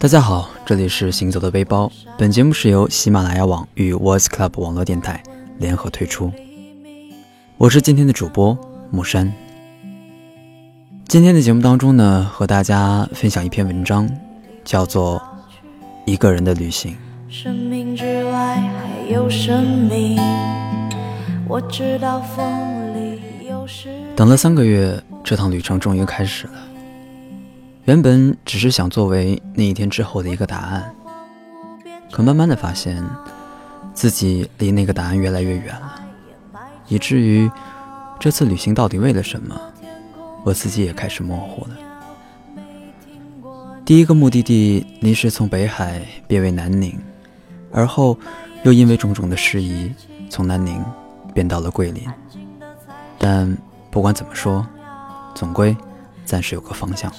大家好，这里是行走的背包。本节目是由喜马拉雅网与 Voice Club 网络电台联合推出。我是今天的主播木山。今天的节目当中呢，和大家分享一篇文章，叫做《一个人的旅行》。生命之外还有生命，我知道风里有时。等了三个月，这趟旅程终于开始了。原本只是想作为那一天之后的一个答案，可慢慢的发现，自己离那个答案越来越远了，以至于这次旅行到底为了什么，我自己也开始模糊了。第一个目的地临时从北海变为南宁，而后又因为种种的事宜，从南宁变到了桂林。但不管怎么说，总归暂时有个方向。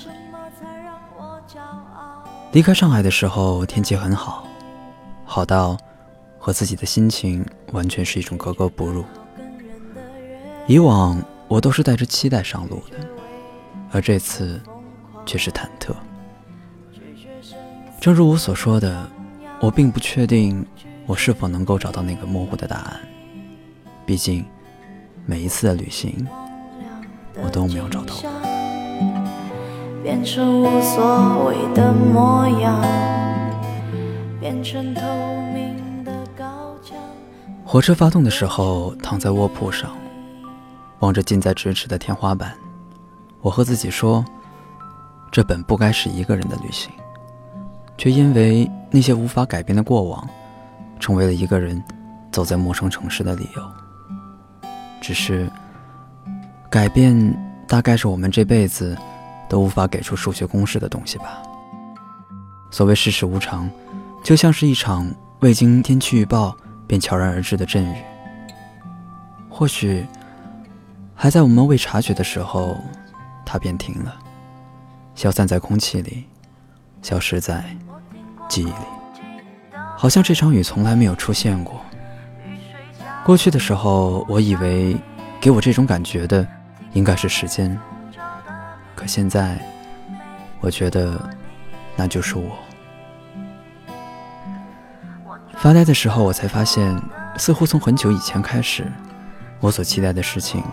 离开上海的时候，天气很好，好到和自己的心情完全是一种格格不入。以往我都是带着期待上路的，而这次却是忐忑。正如我所说的，我并不确定我是否能够找到那个模糊的答案。毕竟，每一次的旅行，我都没有找到过。变成无所谓的模样，变成透明的高墙。火车发动的时候，躺在卧铺上，望着近在咫尺的天花板，我和自己说：这本不该是一个人的旅行，却因为那些无法改变的过往，成为了一个人走在陌生城市的理由。只是，改变大概是我们这辈子。都无法给出数学公式的东西吧。所谓世事无常，就像是一场未经天气预报便悄然而至的阵雨。或许，还在我们未察觉的时候，它便停了，消散在空气里，消失在记忆里，好像这场雨从来没有出现过。过去的时候，我以为给我这种感觉的，应该是时间。可现在，我觉得那就是我。发呆的时候，我才发现，似乎从很久以前开始，我所期待的事情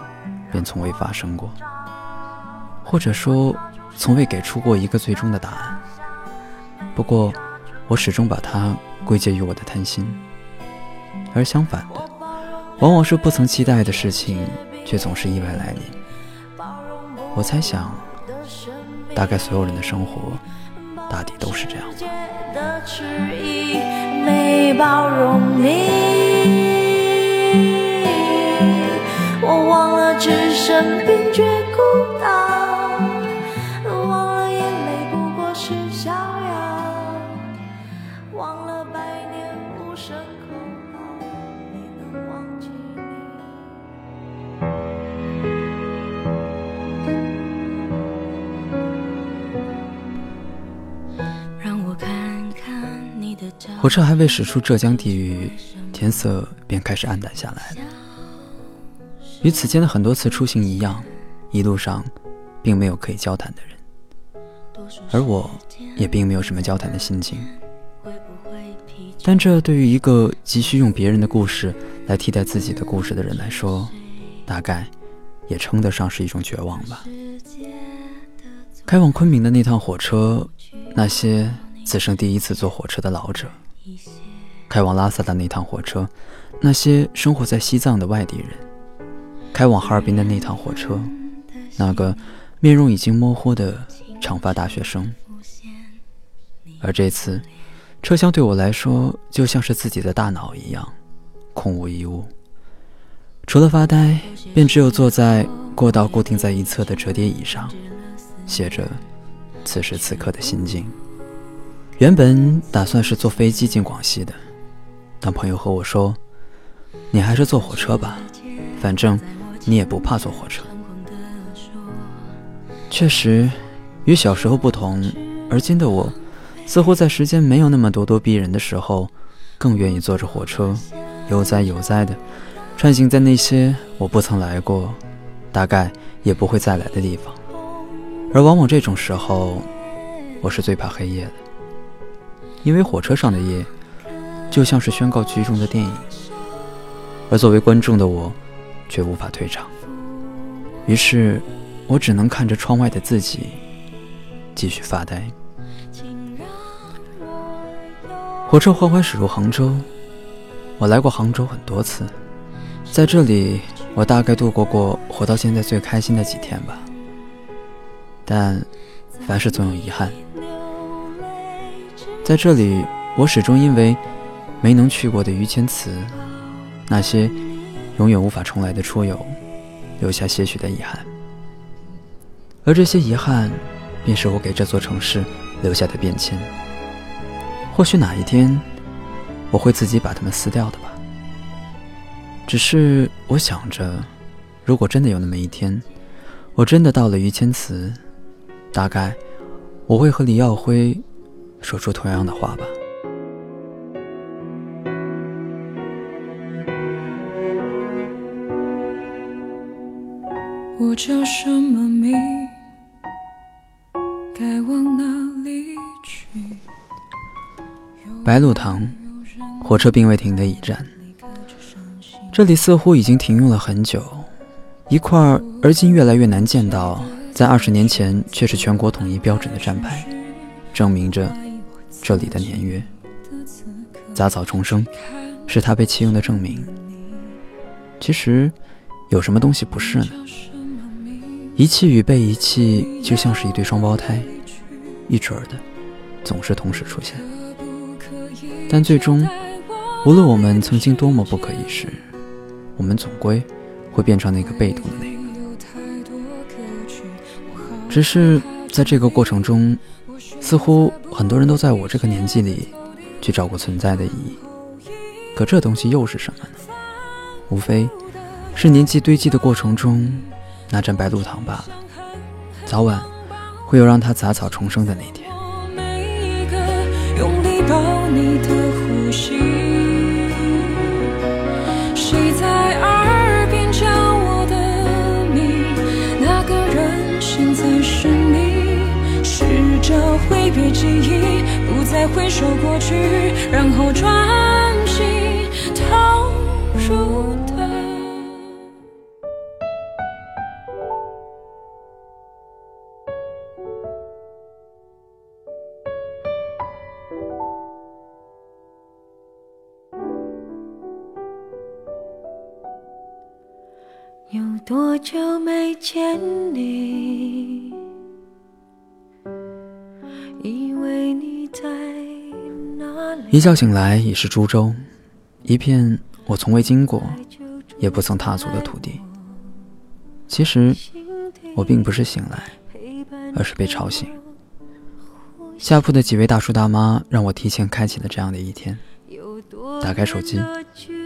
便从未发生过，或者说，从未给出过一个最终的答案。不过，我始终把它归结于我的贪心，而相反的，往往是不曾期待的事情，却总是意外来临。我猜想。大概所有人的生活，大抵都是这样。我忘了火车还未驶出浙江地域，天色便开始暗淡下来了。与此间的很多次出行一样，一路上并没有可以交谈的人，而我也并没有什么交谈的心情。但这对于一个急需用别人的故事来替代自己的故事的人来说，大概也称得上是一种绝望吧。开往昆明的那趟火车，那些此生第一次坐火车的老者。开往拉萨的那趟火车，那些生活在西藏的外地人；开往哈尔滨的那趟火车，那个面容已经模糊的长发大学生。而这次，车厢对我来说就像是自己的大脑一样，空无一物。除了发呆，便只有坐在过道固定在一侧的折叠椅上，写着此时此刻的心境。原本打算是坐飞机进广西的，但朋友和我说：“你还是坐火车吧，反正你也不怕坐火车。”确实，与小时候不同，而今的我，似乎在时间没有那么咄咄逼人的时候，更愿意坐着火车，悠哉悠哉的穿行在那些我不曾来过，大概也不会再来的地方。而往往这种时候，我是最怕黑夜的，因为火车上的夜就像是宣告剧中的电影，而作为观众的我却无法退场。于是，我只能看着窗外的自己，继续发呆。火车缓缓驶入杭州，我来过杭州很多次，在这里，我大概度过过活到现在最开心的几天吧。但，凡事总有遗憾。在这里，我始终因为没能去过的于谦祠，那些永远无法重来的出游，留下些许的遗憾。而这些遗憾，便是我给这座城市留下的变迁。或许哪一天，我会自己把它们撕掉的吧。只是我想着，如果真的有那么一天，我真的到了于谦祠。大概我会和李耀辉说出同样的话吧。我叫什么名？该往哪里去？白鹿堂，火车并未停的一站。这里似乎已经停用了很久，一块而今越来越难见到。在二十年前，却是全国统一标准的站牌，证明着这里的年月。杂草丛生，是他被弃用的证明。其实，有什么东西不是呢？遗弃与被遗弃，就像是一对双胞胎，一准儿的，总是同时出现。但最终，无论我们曾经多么不可一世，我们总归会变成那个被动的那个。只是在这个过程中，似乎很多人都在我这个年纪里去找过存在的意义。可这东西又是什么呢？无非是年纪堆积的过程中那盏白露堂罢了。早晚会有让它杂草重生的那天用力抱你的。别记忆，不再回首过去，然后专心投入的。有多久没见你？一觉醒来已是株洲，一片我从未经过，也不曾踏足的土地。其实我并不是醒来，而是被吵醒。下铺的几位大叔大妈让我提前开启了这样的一天。打开手机，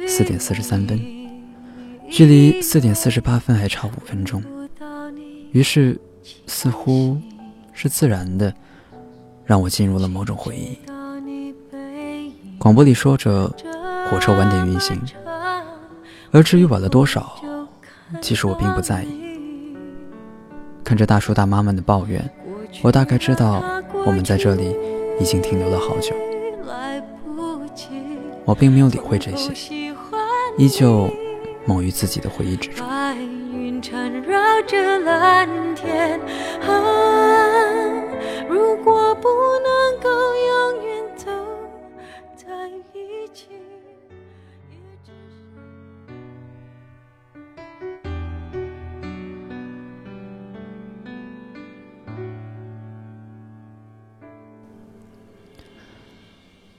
四点四十三分，距离四点四十八分还差五分钟。于是，似乎是自然的。让我进入了某种回忆。广播里说着火车晚点运行，而至于晚了多少，其实我并不在意。看着大叔大妈们的抱怨，我大概知道我们在这里已经停留了好久。我并没有理会这些，依旧梦于自己的回忆之中。如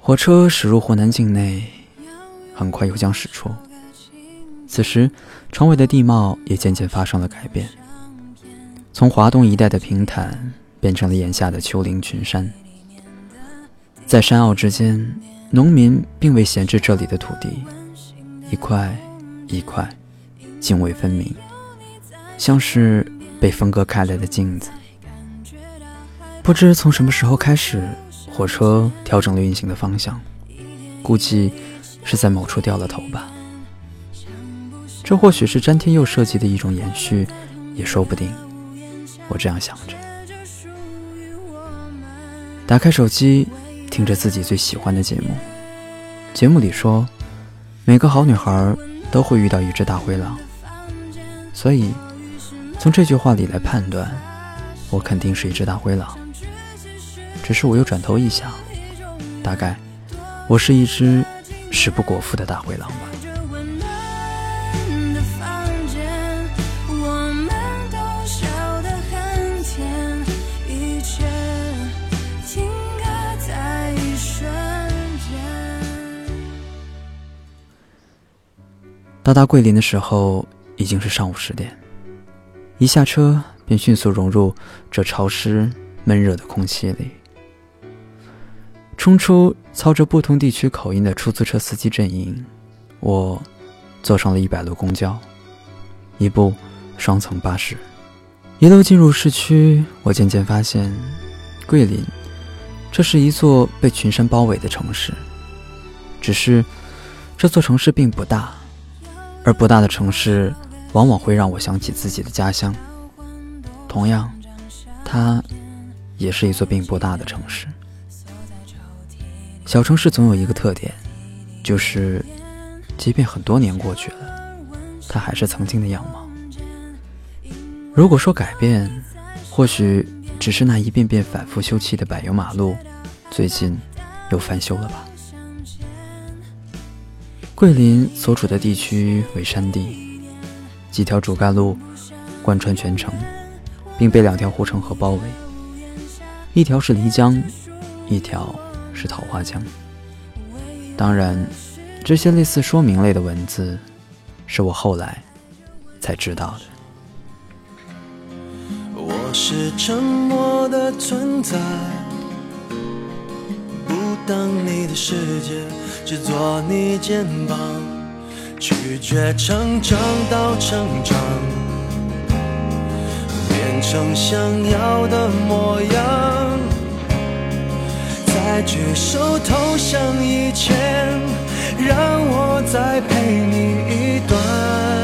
火车驶入湖南境内，很快又将驶出。此时，窗外的地貌也渐渐发生了改变，从华东一带的平坦。变成了眼下的丘陵群山，在山坳之间，农民并未闲置这里的土地，一块一块，泾渭分明，像是被分割开来的镜子。不知从什么时候开始，火车调整了运行的方向，估计是在某处掉了头吧。这或许是詹天佑设计的一种延续，也说不定。我这样想着。打开手机，听着自己最喜欢的节目。节目里说，每个好女孩都会遇到一只大灰狼，所以从这句话里来判断，我肯定是一只大灰狼。只是我又转头一想，大概我是一只食不果腹的大灰狼吧。到达桂林的时候已经是上午十点，一下车便迅速融入这潮湿闷热的空气里，冲出操着不同地区口音的出租车司机阵营，我坐上了一百路公交，一部双层巴士，一路进入市区。我渐渐发现，桂林，这是一座被群山包围的城市，只是这座城市并不大。而不大的城市，往往会让我想起自己的家乡。同样，它也是一座并不大的城市。小城市总有一个特点，就是，即便很多年过去了，它还是曾经的样貌。如果说改变，或许只是那一遍遍反复修葺的柏油马路，最近又翻修了吧。桂林所处的地区为山地，几条主干路贯穿全城，并被两条护城河包围。一条是漓江，一条是桃花江。当然，这些类似说明类的文字，是我后来才知道的。我是沉默的存在。不当你的世界只做你肩膀，拒绝成长到成长，变成想要的模样，在举手投降以前，让我再陪你一段。